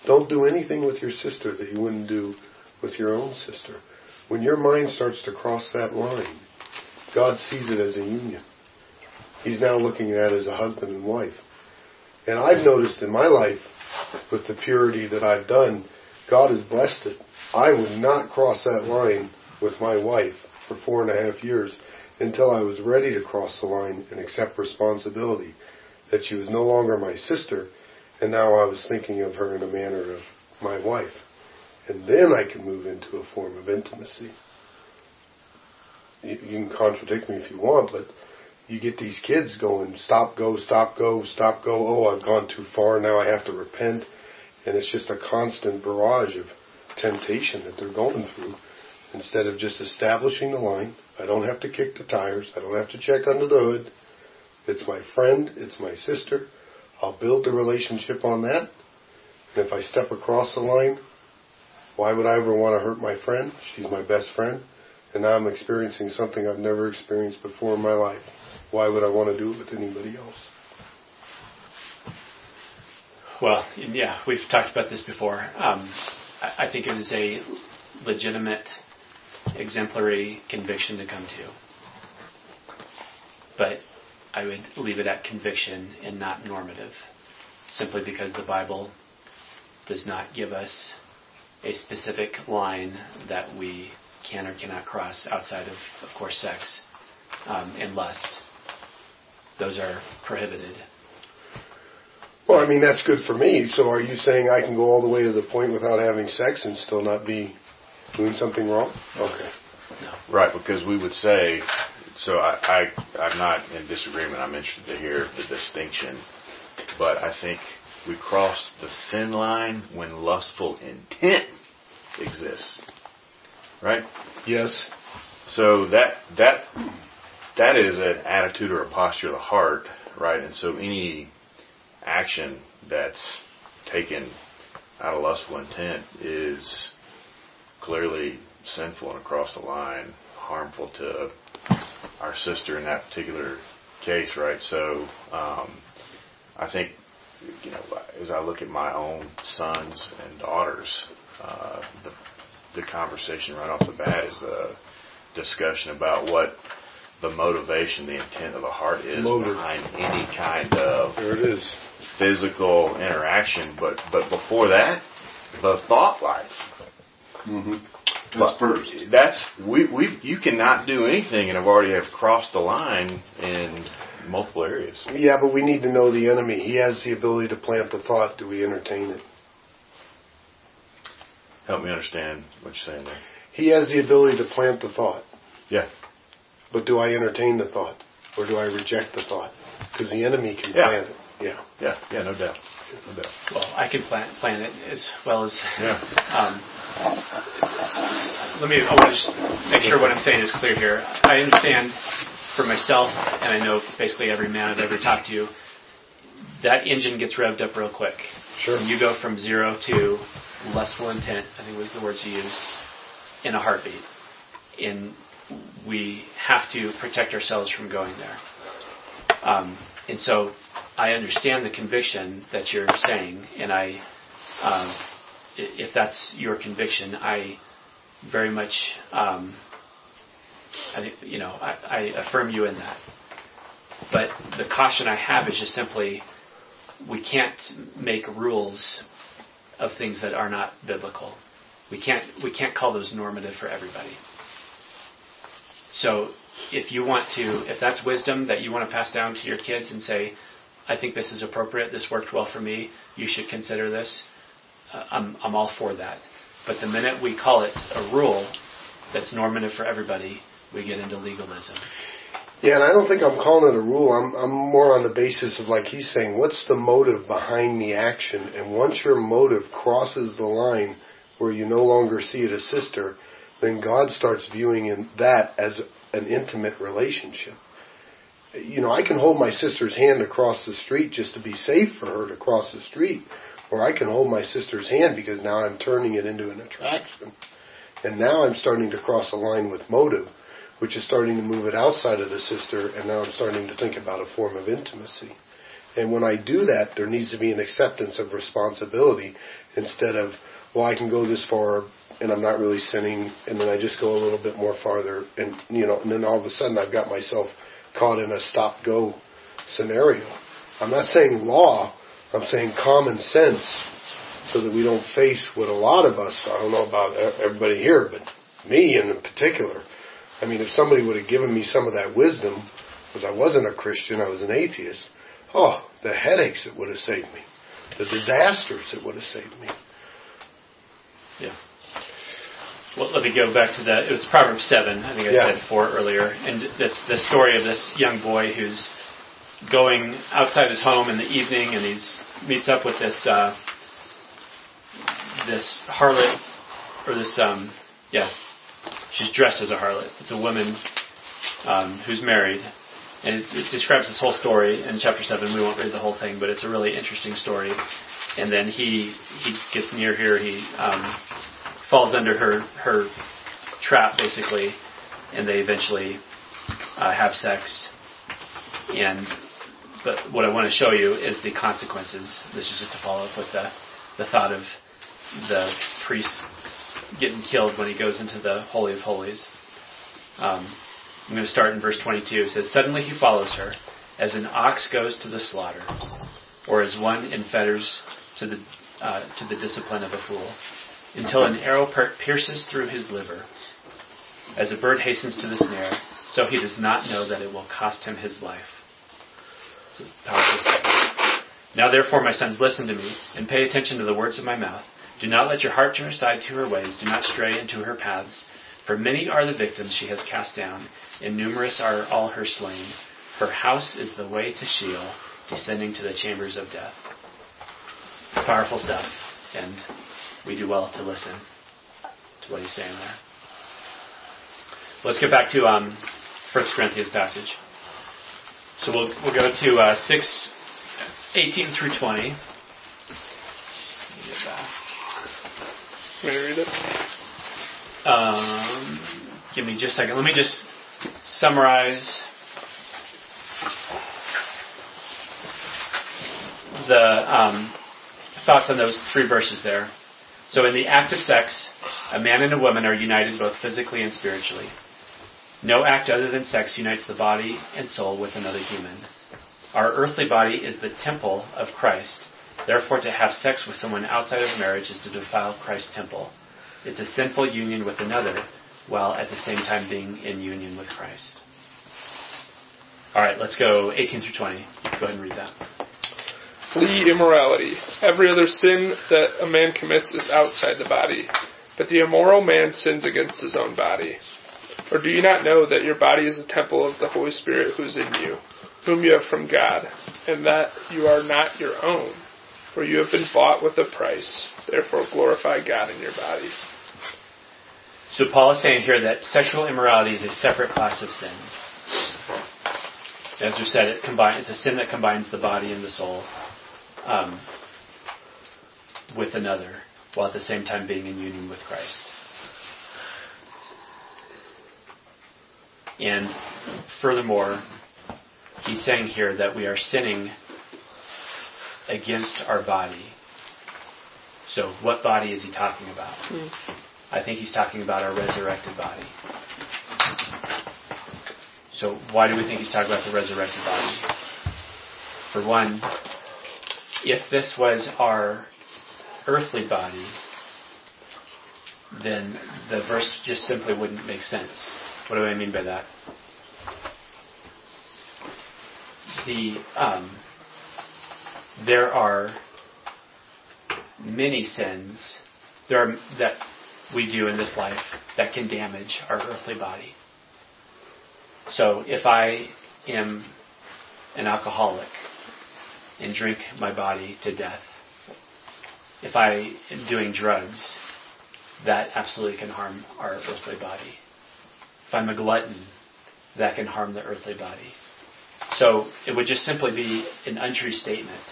I: Don't do anything with your sister that you wouldn't do with your own sister. When your mind starts to cross that line, God sees it as a union. He's now looking at it as a husband and wife. And I've noticed in my life, with the purity that I've done, God has blessed it. I would not cross that line with my wife for four and a half years until I was ready to cross the line and accept responsibility. That she was no longer my sister, and now I was thinking of her in a manner of my wife. And then I could move into a form of intimacy. You, you can contradict me if you want, but you get these kids going, stop, go, stop, go, stop, go. Oh, I've gone too far. Now I have to repent. And it's just a constant barrage of temptation that they're going through instead of just establishing the line. I don't have to kick the tires. I don't have to check under the hood. It's my friend. It's my sister. I'll build the relationship on that. And if I step across the line, why would I ever want to hurt my friend? She's my best friend. And now I'm experiencing something I've never experienced before in my life. Why would I want to do it with anybody else?
A: Well, yeah, we've talked about this before. Um, I, think it is a legitimate, exemplary conviction to come to. But I would leave it at conviction and not normative, simply because the Bible does not give us a specific line that we can or cannot cross outside of, of course, sex um, and lust those are prohibited.
I: Well, I mean, that's good for me. So are you saying I can go all the way to the point without having sex and still not be doing something wrong? Okay.
C: Right, because we would say, so I, I, I'm not in disagreement. I'm interested to hear the distinction, but I think we cross the sin line when lustful intent exists. Right?
I: Yes.
C: So that that that is an attitude or a posture of the heart, right? And so any action that's taken out of lustful intent is clearly sinful and across the line, harmful to our sister in that particular case, right? So um, I think, you know, as I look at my own sons and daughters, uh, the, the conversation right off the bat is a discussion about what the motivation, the intent of the heart is
I: Motive.
C: behind any kind of
I: There it is.
C: Physical interaction. But but before that, the thought life.
B: Mm-hmm. That's first.
C: That's we we you cannot do anything and have already have crossed the line in multiple areas.
I: Yeah, but we need to know the enemy. He has the ability to plant the thought. Do we entertain it?
C: Help me understand what you're saying there.
I: He has the ability to plant the thought.
C: Yeah.
I: But do I entertain the thought? Or do I reject the thought? Because the enemy can
C: Yeah.
I: plant it. Yeah.
C: Yeah, yeah, no doubt. No doubt.
A: Well, I can plan, plan it as well as.
C: Yeah.
A: Um, let me. I want to just make sure what I'm saying is clear here. I understand for myself, and I know basically every man I've ever talked to, that engine gets revved up real quick.
I: Sure.
A: You go from zero to lustful intent. I think was the words you used in a heartbeat, and we have to protect ourselves from going there. Um, and so I understand the conviction that you're saying, and I, um, if that's your conviction, I very much, um, I, you know, I, I affirm you in that. But the caution I have is just simply, we can't make rules of things that are not biblical. We can't we can't call those normative for everybody. So if you want to, if that's wisdom that you want to pass down to your kids and say, I think this is appropriate, this worked well for me, you should consider this, uh, I'm, I'm all for that. But the minute we call it a rule that's normative for everybody, we get into legalism.
I: Yeah, and I don't think I'm calling it a rule. I'm I'm more on the basis of like he's saying, what's the motive behind the action? And once your motive crosses the line where you no longer see it as sister, then God starts viewing in that as an intimate relationship. You know, I can hold my sister's hand across the street just to be safe for her to cross the street, or I can hold my sister's hand because now I'm turning it into an attraction. And now I'm starting to cross a line with motive which is starting to move it outside of the sister, and now I'm starting to think about a form of intimacy. And when I do that, there needs to be an acceptance of responsibility instead of, well, I can go this far and I'm not really sinning, and then I just go a little bit more farther, and you know, and then all of a sudden I've got myself caught in a stop-go scenario. I'm not saying law, I'm saying common sense, so that we don't face what a lot of us, I don't know about everybody here, but me in particular, I mean, if somebody would have given me some of that wisdom, because I wasn't a Christian, I was an atheist, oh, the headaches it would have saved me. The disasters it would have saved me.
A: Yeah. Well, let me go back to that. It was Proverbs 7, I think I
I: Yeah.
A: said 4 earlier. And that's the story of this young boy who's going outside his home in the evening and he's meets up with this uh, this harlot or this um, yeah she's dressed as a harlot it's a woman um, who's married and it, it describes this whole story in chapter 7 we won't read the whole thing but it's a really interesting story and then he he gets near here he um, falls under her her trap basically and they eventually uh, have sex and but what I want to show you is the consequences. This is just to follow up with the, the thought of the priest getting killed when he goes into the Holy of Holies. Um, I'm going to start in verse 22. It says, Suddenly he follows her, as an ox goes to the slaughter, or as one in fetters to the, uh, to the discipline of a fool, until an arrow pierces through his liver. As a bird hastens to the snare, so he does not know that it will cost him his life. Now therefore, my sons, listen to me, and pay attention to the words of my mouth. Do not let your heart turn aside to her ways. Do not stray into her paths. For many are the victims she has cast down, and numerous are all her slain. Her house is the way to Sheol, descending to the chambers of death. Powerful stuff, and we do well to listen to what he's saying there. Let's get back to um, 1 Corinthians passage. So we'll, we'll go to uh, 6, 18 through 20. Let me get back.
D: May I read it?
A: Um, give me just a second. Let me just summarize the um, thoughts on those three verses there. So, in the act of sex, a man and a woman are united both physically and spiritually. No act other than sex unites the body and soul with another human. Our earthly body is the temple of Christ. Therefore, to have sex with someone outside of marriage is to defile Christ's temple. It's a sinful union with another, while at the same time being in union with Christ. All right, let's go 18 through 20. Go ahead and read that.
D: Flee immorality. Every other sin that a man commits is outside the body, but the immoral man sins against his own body. Or do you not know that your body is a temple of the Holy Spirit who is in you, whom you have from God, and that you are not your own? For you have been bought with a price. Therefore glorify God in your body.
A: So Paul is saying here that sexual immorality is a separate class of sin. As we said, it combine, it's a sin that combines the body and the soul um, with another, while at the same time being in union with Christ. And furthermore, he's saying here that we are sinning against our body. So, what body is he talking about? I think he's talking about our resurrected body. So, why do we think he's talking about the resurrected body? For one, if this was our earthly body, then the verse just simply wouldn't make sense. What do I mean by that? The um, there are many sins there are, that we do in this life that can damage our earthly body. So if I am an alcoholic and drink my body to death, if I am doing drugs, that absolutely can harm our earthly body. If I'm a glutton, that can harm the earthly body. So it would just simply be an untrue statement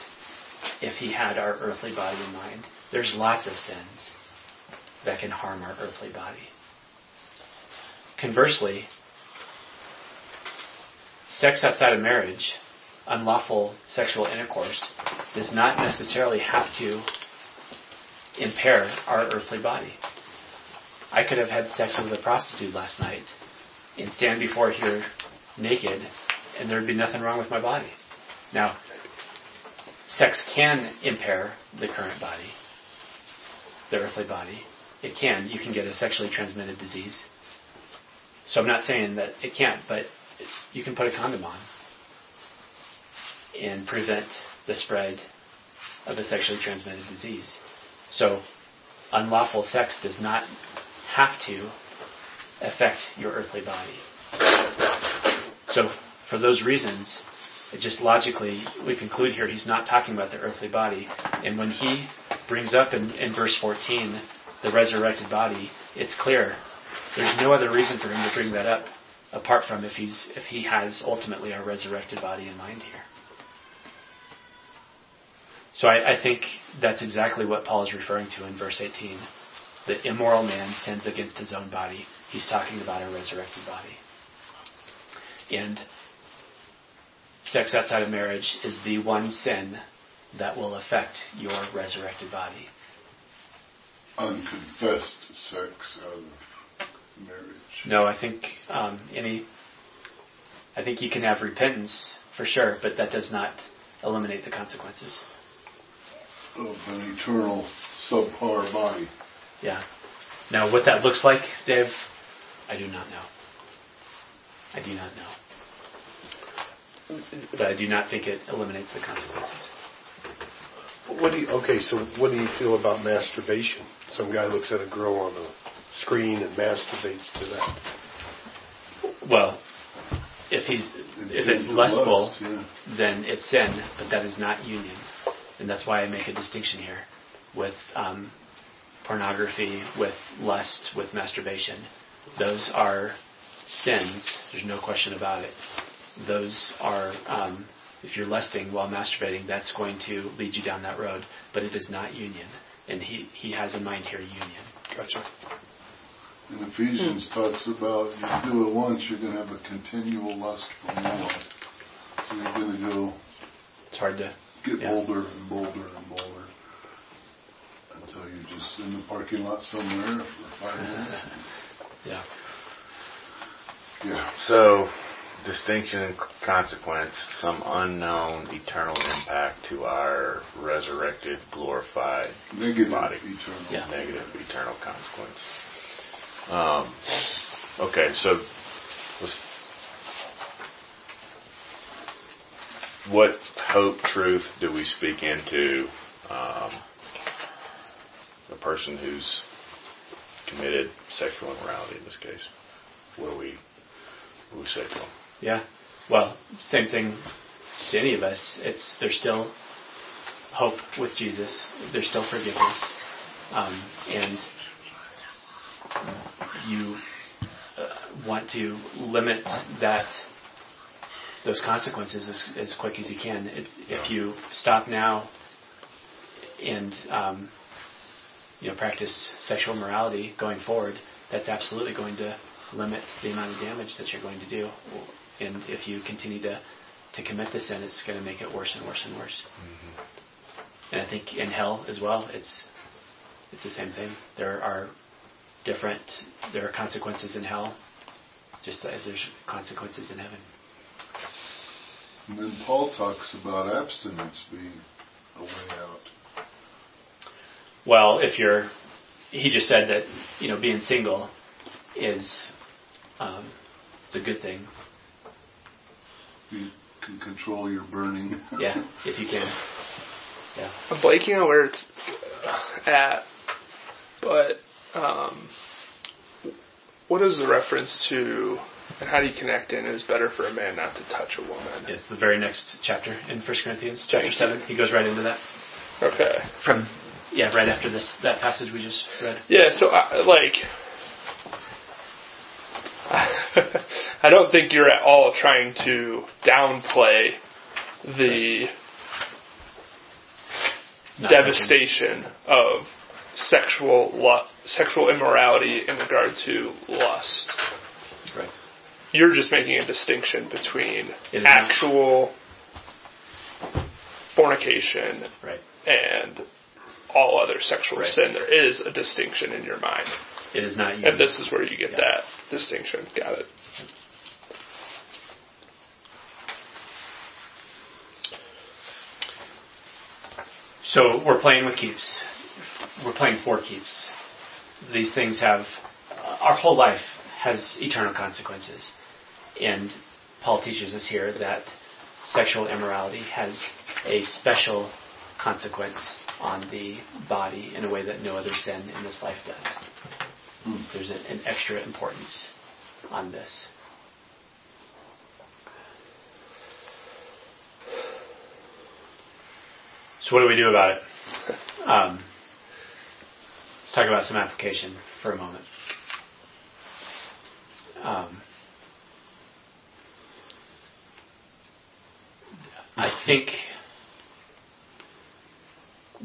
A: if he had our earthly body in mind. There's lots of sins that can harm our earthly body. Conversely, sex outside of marriage, unlawful sexual intercourse, does not necessarily have to impair our earthly body. I could have had sex with a prostitute last night and stand before here naked, and there'd be nothing wrong with my body. Now, sex can impair the current body, the earthly body. It can. You can get a sexually transmitted disease. So I'm not saying that it can't, but you can put a condom on and prevent the spread of a sexually transmitted disease. So unlawful sex does not have to affect your earthly body. So for those reasons, it just logically we conclude here he's not talking about the earthly body. And when he brings up in, in verse 14 the resurrected body, it's clear. There's no other reason for him to bring that up apart from if he's if he has ultimately a resurrected body in mind here. So I, I think that's exactly what Paul is referring to in verse 18. The immoral man sins against his own body. He's talking about a resurrected body. And sex outside of marriage is the one sin that will affect your resurrected body.
B: Unconfessed sex out of marriage.
A: No, I think um, any. I think you can have repentance for sure, but that does not eliminate the consequences.
B: Of an eternal subpar body.
A: Yeah. Now, what that looks like, Dave, I do not know. I do not know. But I do not think it eliminates the consequences.
I: What do you, okay, so what do you feel about masturbation? Some guy looks at a girl on a screen and masturbates to that.
A: Well, if he's if it's lustful,
B: lust, yeah.
A: then it's sin, but that is not union, and that's why I make a distinction here with um, pornography, with lust, with masturbation. Those are sins. There's no question about it. Those are um, if you're lusting while masturbating, that's going to lead you down that road, but it is not union. And he, he has in mind here union.
I: Gotcha.
B: And Ephesians talks about you do it once, you're going to have a continual lust for more. So you're going to go
A: It's hard to
B: get
A: Yeah.
B: bolder and bolder and bolder until you're just in the parking lot somewhere for five minutes.
A: yeah.
B: Yeah.
C: So, distinction and consequence, some unknown eternal impact to our resurrected, glorified
B: Negative
C: body.
B: eternal.
A: Yeah.
C: Negative eternal consequence. Um, okay, so let's, what hope, truth do we speak into um, a person who's committed sexual immorality in this case? Do we, we say to them?
A: Yeah. Well, same thing to any of us. It's there's still hope with Jesus. There's still forgiveness, um, and you uh, want to limit that those consequences as, as quick as you can. It's, if you stop now and um, you know practice sexual morality going forward, that's absolutely going to limit the amount of damage that you're going to do. And if you continue to, to commit the sin, it's going to make it worse and worse and worse. And I think in hell as well, it's it's the same thing. There are different there are consequences in hell, just as there's consequences in heaven.
B: And then Paul talks about abstinence being a way out.
A: Well, if you're, he just said that you know being single is um, it's a good thing.
B: You can control your burning.
A: Yeah, if you can. Yeah.
D: I'm blanking on where it's at, but um, what is the reference to, and how do you connect in? It is better for a man not to touch a woman.
A: It's the very next chapter in 1 Corinthians, chapter
D: Thank you.
A: 7. He goes right into that.
D: Okay.
A: From, yeah, right after this that passage we just read.
D: Yeah, so I, like, I don't think you're at all trying to downplay the
A: Not
D: devastation of sexual lu- sexual immorality in regard to lust. You're just making a distinction between
A: It is not-
D: actual fornication
A: Right.
D: and all other sexual
A: Right.
D: sin. There is a distinction in your mind.
A: It is not you.
D: And this is where you get
A: Yeah.
D: that distinction. Got it.
A: So we're playing with keeps. We're playing for keeps. These things have, uh, our whole life has eternal consequences. And Paul teaches us here that sexual immorality has a special consequence on the body in a way that no other sin in this life does. There's an, an extra importance on this. So what do we do about it? Um, let's talk about some application for a moment. Um, I think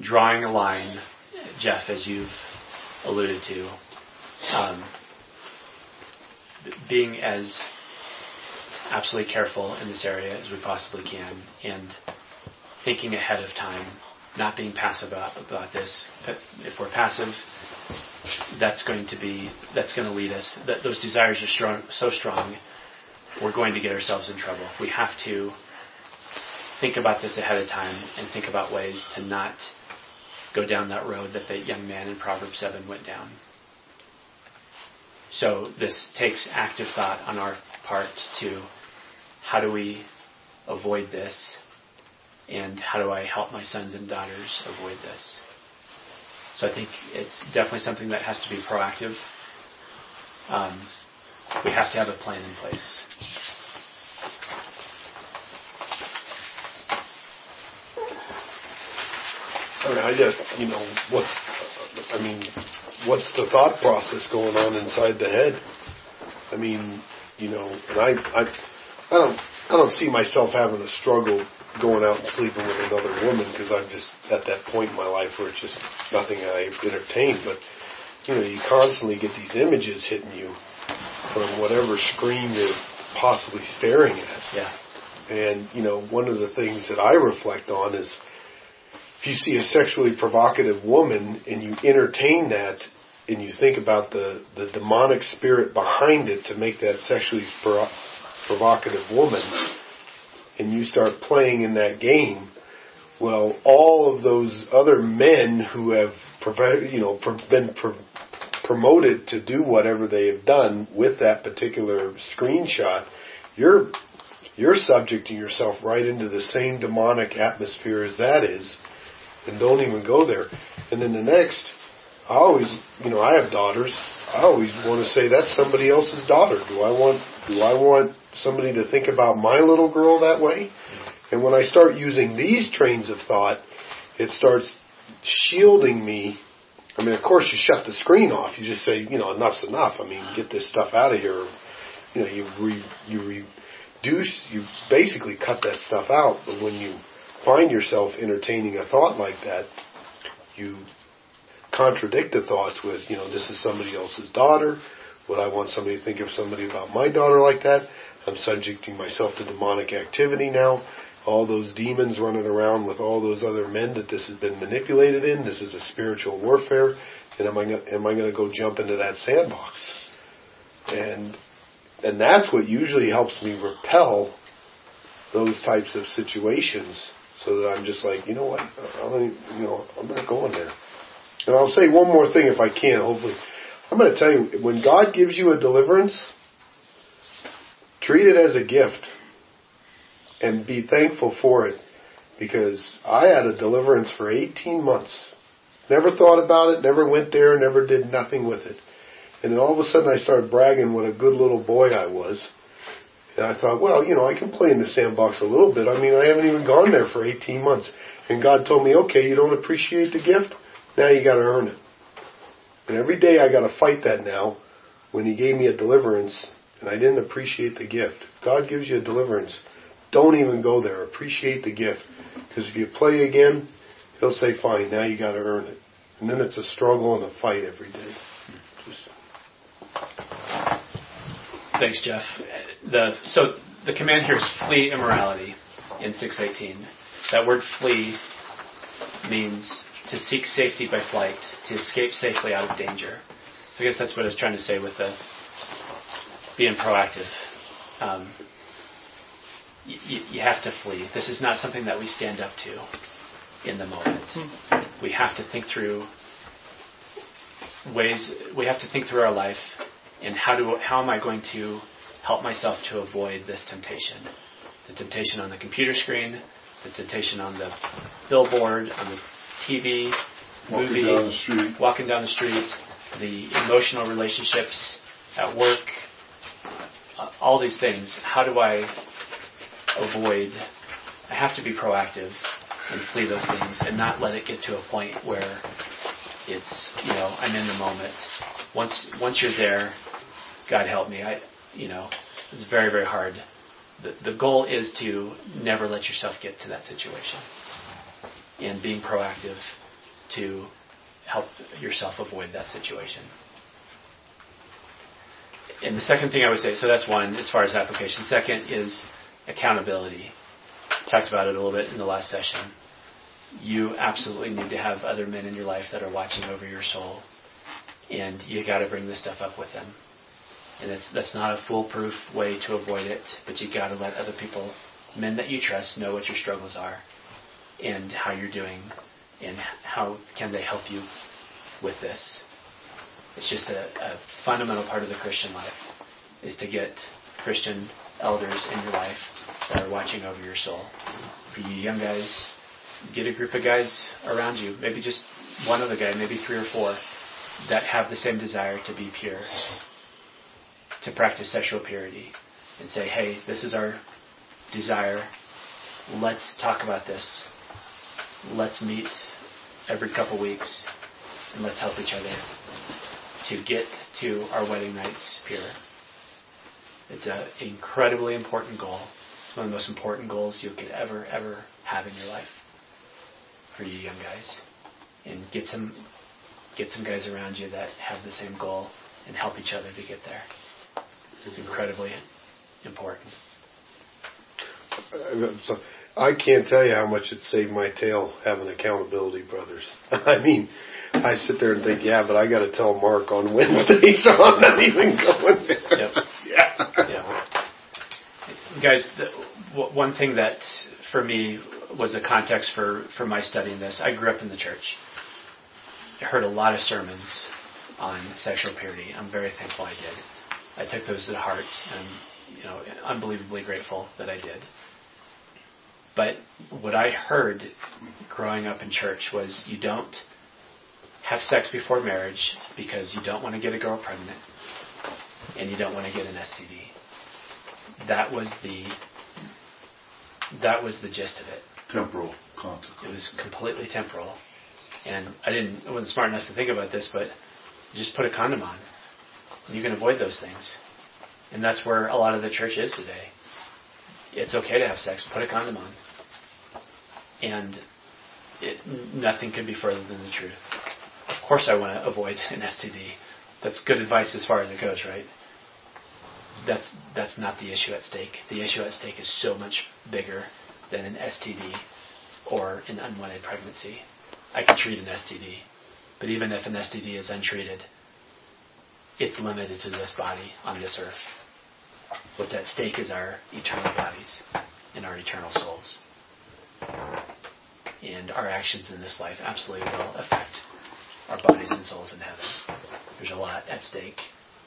A: drawing a line, Jeff, as you've alluded to, um, being as absolutely careful in this area as we possibly can, and thinking ahead of time, not being passive about, about this. If we're passive, that's going to be that's going to lead us. That those desires are strong, so strong, we're going to get ourselves in trouble. We have to think about this ahead of time and think about ways to not go down that road that the young man in Proverbs seven went down. So this takes active thought on our part to how do we avoid this and how do I help my sons and daughters avoid this? So I think it's definitely something that has to be proactive um, we have to have a plan in place.
I: I mean, I just, you know, what's, I mean, what's the thought process going on inside the head? I mean, you know, and I, I, I don't, I don't see myself having a struggle going out and sleeping with another woman because I'm just at that point in my life where it's just nothing I entertain. But you know, you constantly get these images hitting you from whatever screen you're possibly staring at.
A: Yeah.
I: And you know, one of the things that I reflect on is if you see a sexually provocative woman and you entertain that and you think about the, the demonic spirit behind it to make that sexually pro- provocative woman and you start playing in that game, well, all of those other men who have you know been promoted to do whatever they have done with that particular screenshot, you're you're subjecting yourself right into the same demonic atmosphere as that is, and don't even go there. And then the next, I always, you know, I have daughters. I always want to say that's somebody else's daughter. Do I want? Do I want somebody to think about my little girl that way? And when I start using these trains of thought, it starts shielding me. I mean, of course, you shut the screen off. You just say, you know, enough's enough. I mean, get this stuff out of here. You know, you re, you reduce, you basically cut that stuff out. But when you find yourself entertaining a thought like that, you contradict the thoughts with, you know, this is somebody else's daughter. Would I want somebody to think of somebody about my daughter like that? I'm subjecting myself to demonic activity now. All those demons running around with all those other men that this has been manipulated in. This is a spiritual warfare. And am I gonna, am I going to go jump into that sandbox? And and that's what usually helps me repel those types of situations, so that I'm just like, you know what, I'm you know I'm not going there. And I'll say one more thing if I can. Hopefully, I'm going to tell you when God gives you a deliverance, treat it as a gift and be thankful for it because I had a deliverance for 18 months. Never thought about it, never went there, never did nothing with it. And then all of a sudden I started bragging what a good little boy I was. And I thought, well, you know, I can play in the sandbox a little bit. I mean, I haven't even gone there for 18 months. And God told me, okay, you don't appreciate the gift? Now you gotta earn it. And every day I gotta fight that now when He gave me a deliverance and I didn't appreciate the gift. God gives you a deliverance. Don't even go there. Appreciate the gift. Because if you play again, He'll say, fine, now you gotta earn it. And then it's a struggle and a fight every day. Just...
A: Thanks, Jeff. The, so the command here is flee immorality in 618. That word flee means to seek safety by flight, to escape safely out of danger. I guess that's what I was trying to say with the being proactive. Um, you, you have to flee. This is not something that we stand up to in the moment. We have to think through ways. We have to think through our life and how do how am I going to help myself to avoid this temptation? The temptation on the computer screen, the temptation on the billboard, on the TV,
B: walking
A: movie,
B: down the street.
A: walking down the street, the emotional relationships at work, all these things. How do I avoid? I have to be proactive and flee those things and not let it get to a point where it's you know I'm in the moment. Once once you're there, God help me. I you know it's very very hard. The the goal is to never let yourself get to that situation and being proactive to help yourself avoid that situation. And the second thing I would say, so that's one as far as application. Second is accountability. Talked about it a little bit in the last session. You absolutely need to have other men in your life that are watching over your soul, and you got to bring this stuff up with them. And it's, that's not a foolproof way to avoid it, but you got to let other people, men that you trust, know what your struggles are and how you're doing and how can they help you with this. It's just a, a fundamental part of the Christian life is to get Christian elders in your life that are watching over your soul. For you young guys, get a group of guys around you, maybe just one other guy, maybe three or four, that have the same desire to be pure to practice sexual purity and say, hey, this is our desire. Let's talk about this. Let's meet every couple weeks and let's help each other to get to our wedding nights pure. It's an incredibly important goal. It's one of the most important goals you could ever, ever have in your life for you young guys. And get some get some guys around you that have the same goal and help each other to get there. It's incredibly important.
I: Uh, so I can't tell you how much it saved my tail having accountability brothers. I mean, I sit there and think, yeah, but I got to tell Mark on Wednesday, so I'm not even going there.
A: Yep.
I: Yeah.
A: Yeah. Guys, the, w- one thing that for me was a context for, for my studying this, I grew up in the church. I heard a lot of sermons on sexual purity. I'm very thankful I did. I took those to heart, and I'm you know unbelievably grateful that I did. But what I heard growing up in church was you don't have sex before marriage because you don't want to get a girl pregnant and you don't want to get an STD. That was the that was the gist of it.
B: Temporal consequence.
A: It was completely temporal, and I didn't I wasn't smart enough to think about this, but just put a condom on. You can avoid those things, and that's where a lot of the church is today. It's okay to have sex. Put a condom on, and it, nothing could be further than the truth. Of course, I want to avoid an STD. That's good advice as far as it goes, right? That's that's not the issue at stake. The issue at stake is so much bigger than an STD or an unwanted pregnancy. I can treat an STD, but even if an STD is untreated, it's limited to this body on this earth. What's at stake is our eternal bodies and our eternal souls. And our actions in this life absolutely will affect our bodies and souls in heaven. There's a lot at stake.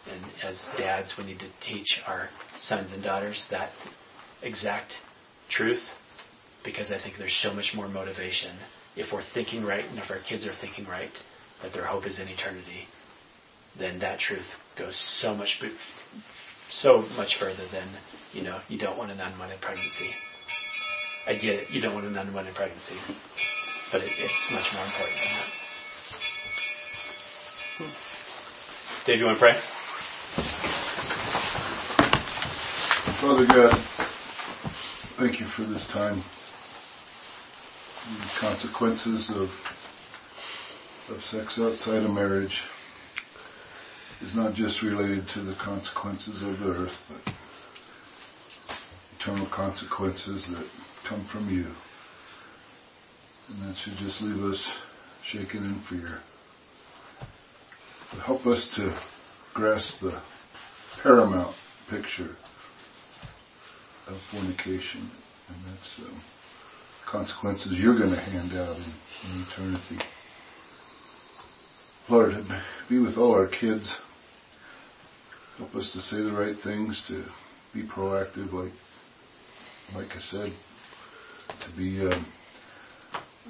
A: And as dads, we need to teach our sons and daughters that exact truth because I think there's so much more motivation if we're thinking right and if our kids are thinking right that their hope is in eternity. Then that truth goes so much so much further than you know you don't want an unwanted pregnancy. I get it, you don't want an unwanted pregnancy, but it, it's much more important than that. Dave, you want to pray?
B: Father God, thank you for this time. The consequences of of sex outside of marriage is not just related to the consequences of the earth, but eternal consequences that come from you. And that should just leave us shaken in fear. So help us to grasp the paramount picture of fornication, and that's um, consequences you're going to hand out in, in eternity. Lord, be with all our kids. Help us to say the right things, to be proactive, like like I said, to be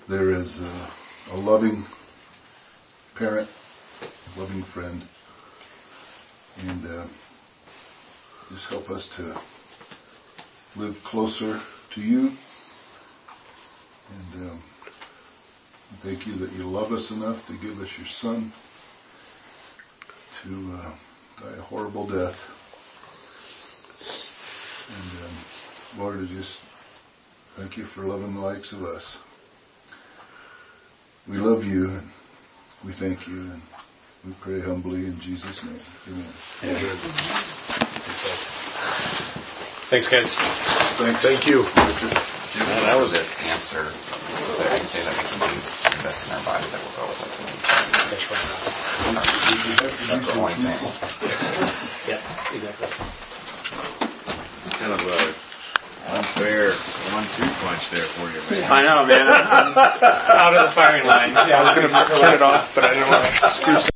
B: there as a, a loving parent, loving friend, and uh, just help us to live closer to you. And um, thank you that you love us enough to give us your Son to uh, die a horrible death. And um, Lord, I just thank you for loving the likes of us. We love you and we thank you and we pray humbly in Jesus' name. Amen.
A: Amen. Thanks, guys.
B: Thanks.
I: Thank you.
H: Well, that was it. Answer. So I can say that we can do invest in our body that will go with us in That's the only thing.
A: Yeah, exactly.
C: It's kind of a unfair one-two punch there for you, man.
A: I know, man. Out of the firing line.
D: Yeah, I was going to turn it off, but I didn't want to screw